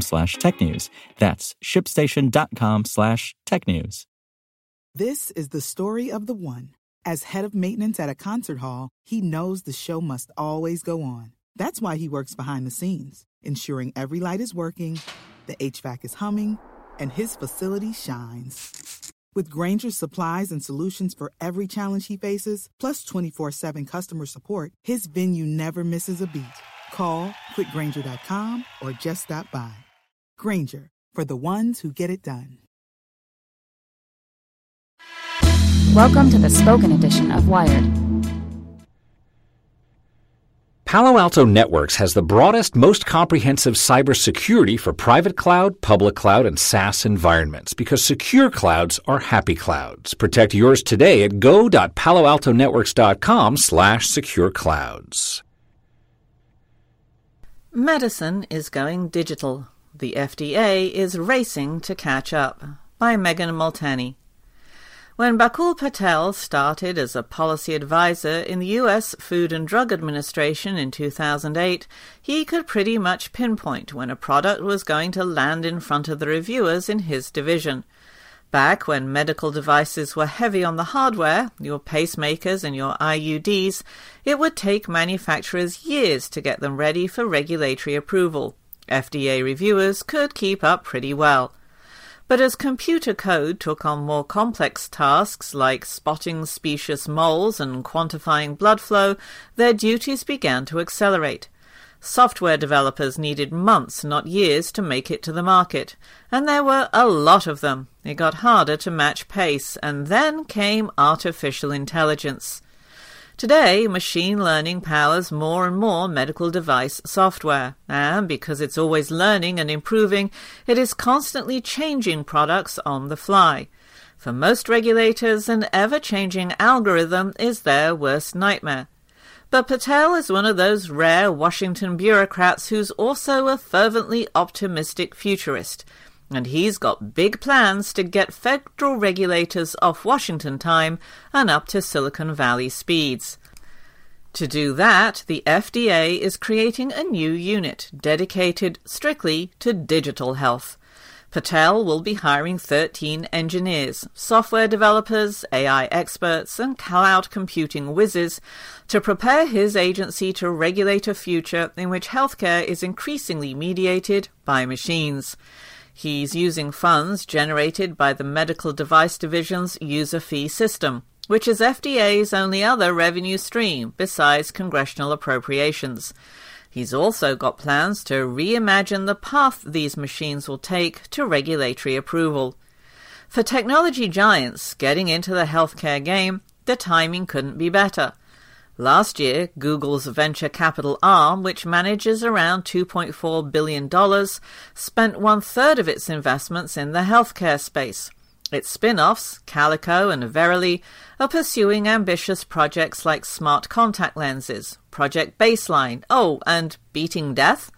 slash tech news. That's shipstation.com slash tech news. This is the story of the one. As head of maintenance at a concert hall, he knows the show must always go on. That's why he works behind the scenes, ensuring every light is working, the HVAC is humming, and his facility shines. With Grainger's supplies and solutions for every challenge he faces, plus 24 7 customer support, his venue never misses a beat. Call quickgranger.com or just stop by. Grainger, for the ones who get it done. Welcome to the spoken edition of Wired. Palo Alto Networks has the broadest, most comprehensive cybersecurity for private cloud, public cloud, and SaaS environments because secure clouds are happy clouds. Protect yours today at go.paloaltonetworks.com slash secure clouds. Medicine is going digital. The FDA is racing to catch up. By Megan Molteni. When Bakul Patel started as a policy advisor in the U.S. Food and Drug Administration in 2008, he could pretty much pinpoint when a product was going to land in front of the reviewers in his division. Back when medical devices were heavy on the hardware, your pacemakers and your IUDs, it would take manufacturers years to get them ready for regulatory approval. FDA reviewers could keep up pretty well. But as computer code took on more complex tasks like spotting specious moles and quantifying blood flow, their duties began to accelerate. Software developers needed months, not years, to make it to the market, and there were a lot of them. It got harder to match pace, and then came artificial intelligence. Today, machine learning powers more and more medical device software, and because it's always learning and improving, it is constantly changing products on the fly. For most regulators, an ever changing algorithm is their worst nightmare. But Patel is one of those rare Washington bureaucrats who's also a fervently optimistic futurist and he's got big plans to get federal regulators off Washington time and up to Silicon Valley speeds. To do that, the FDA is creating a new unit dedicated strictly to digital health. Patel will be hiring 13 engineers, software developers, AI experts, and cloud computing whizzes to prepare his agency to regulate a future in which healthcare is increasingly mediated by machines. He's using funds generated by the Medical Device Division's user fee system, which is FDA's only other revenue stream besides congressional appropriations. He's also got plans to reimagine the path these machines will take to regulatory approval. For technology giants getting into the healthcare game, the timing couldn't be better. Last year, Google's venture capital arm, which manages around $2.4 billion, spent one third of its investments in the healthcare space. Its spin offs, Calico and Verily, are pursuing ambitious projects like smart contact lenses, Project Baseline, oh, and Beating Death.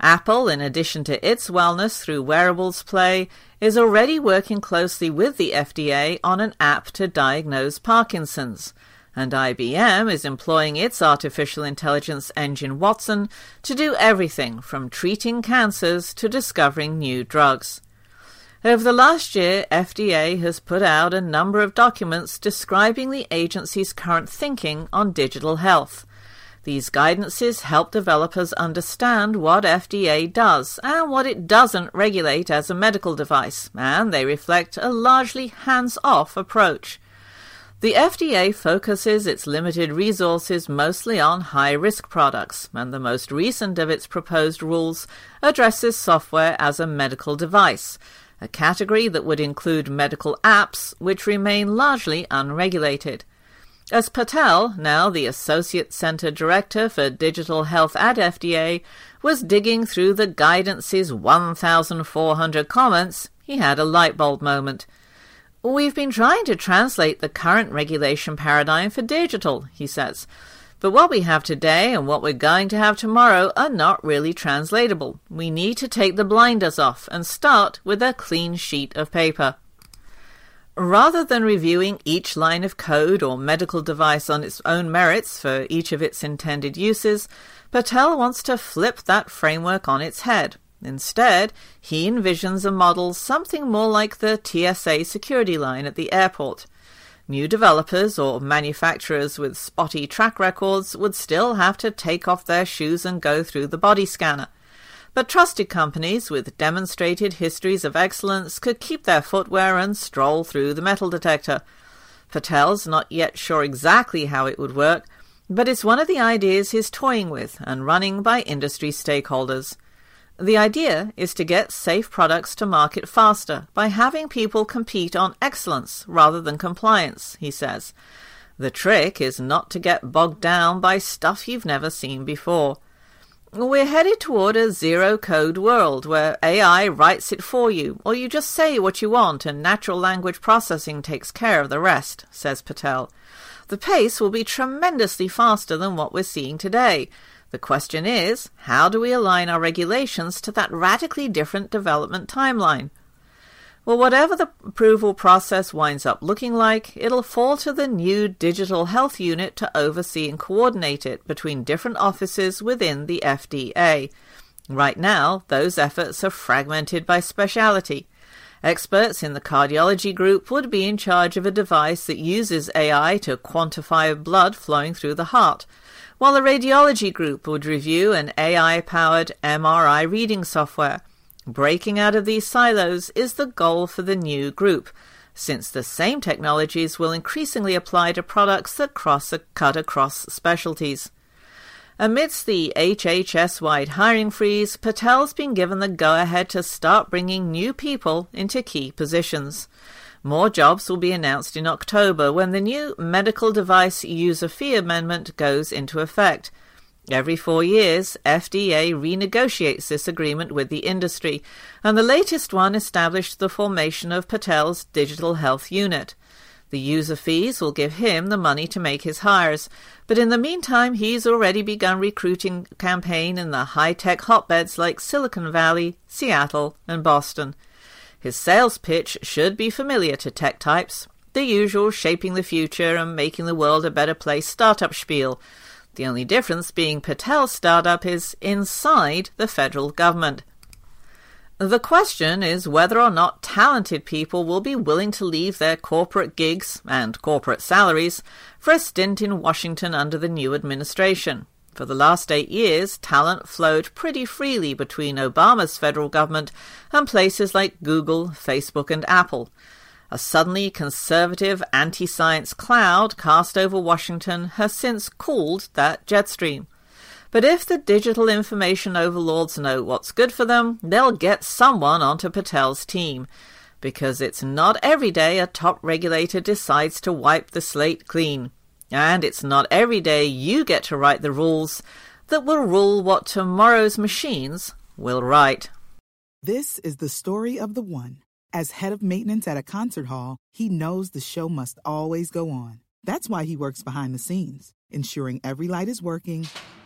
Apple, in addition to its wellness through wearables play, is already working closely with the FDA on an app to diagnose Parkinson's and IBM is employing its artificial intelligence engine Watson to do everything from treating cancers to discovering new drugs. Over the last year, FDA has put out a number of documents describing the agency's current thinking on digital health. These guidances help developers understand what FDA does and what it doesn't regulate as a medical device, and they reflect a largely hands off approach. The FDA focuses its limited resources mostly on high risk products, and the most recent of its proposed rules addresses software as a medical device, a category that would include medical apps, which remain largely unregulated. As Patel, now the Associate Center Director for Digital Health at FDA, was digging through the guidance's 1,400 comments, he had a light bulb moment. We've been trying to translate the current regulation paradigm for digital, he says. But what we have today and what we're going to have tomorrow are not really translatable. We need to take the blinders off and start with a clean sheet of paper. Rather than reviewing each line of code or medical device on its own merits for each of its intended uses, Patel wants to flip that framework on its head. Instead, he envisions a model something more like the TSA security line at the airport. New developers or manufacturers with spotty track records would still have to take off their shoes and go through the body scanner. But trusted companies with demonstrated histories of excellence could keep their footwear and stroll through the metal detector. Patel's not yet sure exactly how it would work, but it's one of the ideas he's toying with and running by industry stakeholders. The idea is to get safe products to market faster by having people compete on excellence rather than compliance, he says. The trick is not to get bogged down by stuff you've never seen before. We're headed toward a zero code world where AI writes it for you, or you just say what you want and natural language processing takes care of the rest, says Patel. The pace will be tremendously faster than what we're seeing today. The question is, how do we align our regulations to that radically different development timeline? Well, whatever the approval process winds up looking like, it'll fall to the new Digital Health Unit to oversee and coordinate it between different offices within the FDA. Right now, those efforts are fragmented by specialty. Experts in the cardiology group would be in charge of a device that uses AI to quantify blood flowing through the heart while the radiology group would review an AI powered MRI reading software. Breaking out of these silos is the goal for the new group, since the same technologies will increasingly apply to products that cross cut across specialties. Amidst the HHS wide hiring freeze, Patel's been given the go ahead to start bringing new people into key positions. More jobs will be announced in October when the new Medical Device User Fee Amendment goes into effect. Every four years, FDA renegotiates this agreement with the industry, and the latest one established the formation of Patel's Digital Health Unit. The user fees will give him the money to make his hires, but in the meantime, he's already begun recruiting campaign in the high-tech hotbeds like Silicon Valley, Seattle, and Boston. His sales pitch should be familiar to tech types, the usual shaping the future and making the world a better place startup spiel. The only difference being Patel's startup is inside the federal government. The question is whether or not talented people will be willing to leave their corporate gigs and corporate salaries for a stint in Washington under the new administration. For the last eight years, talent flowed pretty freely between Obama's federal government and places like Google, Facebook, and Apple. A suddenly conservative anti science cloud cast over Washington has since cooled that jet stream. But if the digital information overlords know what's good for them, they'll get someone onto Patel's team. Because it's not every day a top regulator decides to wipe the slate clean. And it's not every day you get to write the rules that will rule what tomorrow's machines will write. This is the story of the one. As head of maintenance at a concert hall, he knows the show must always go on. That's why he works behind the scenes, ensuring every light is working,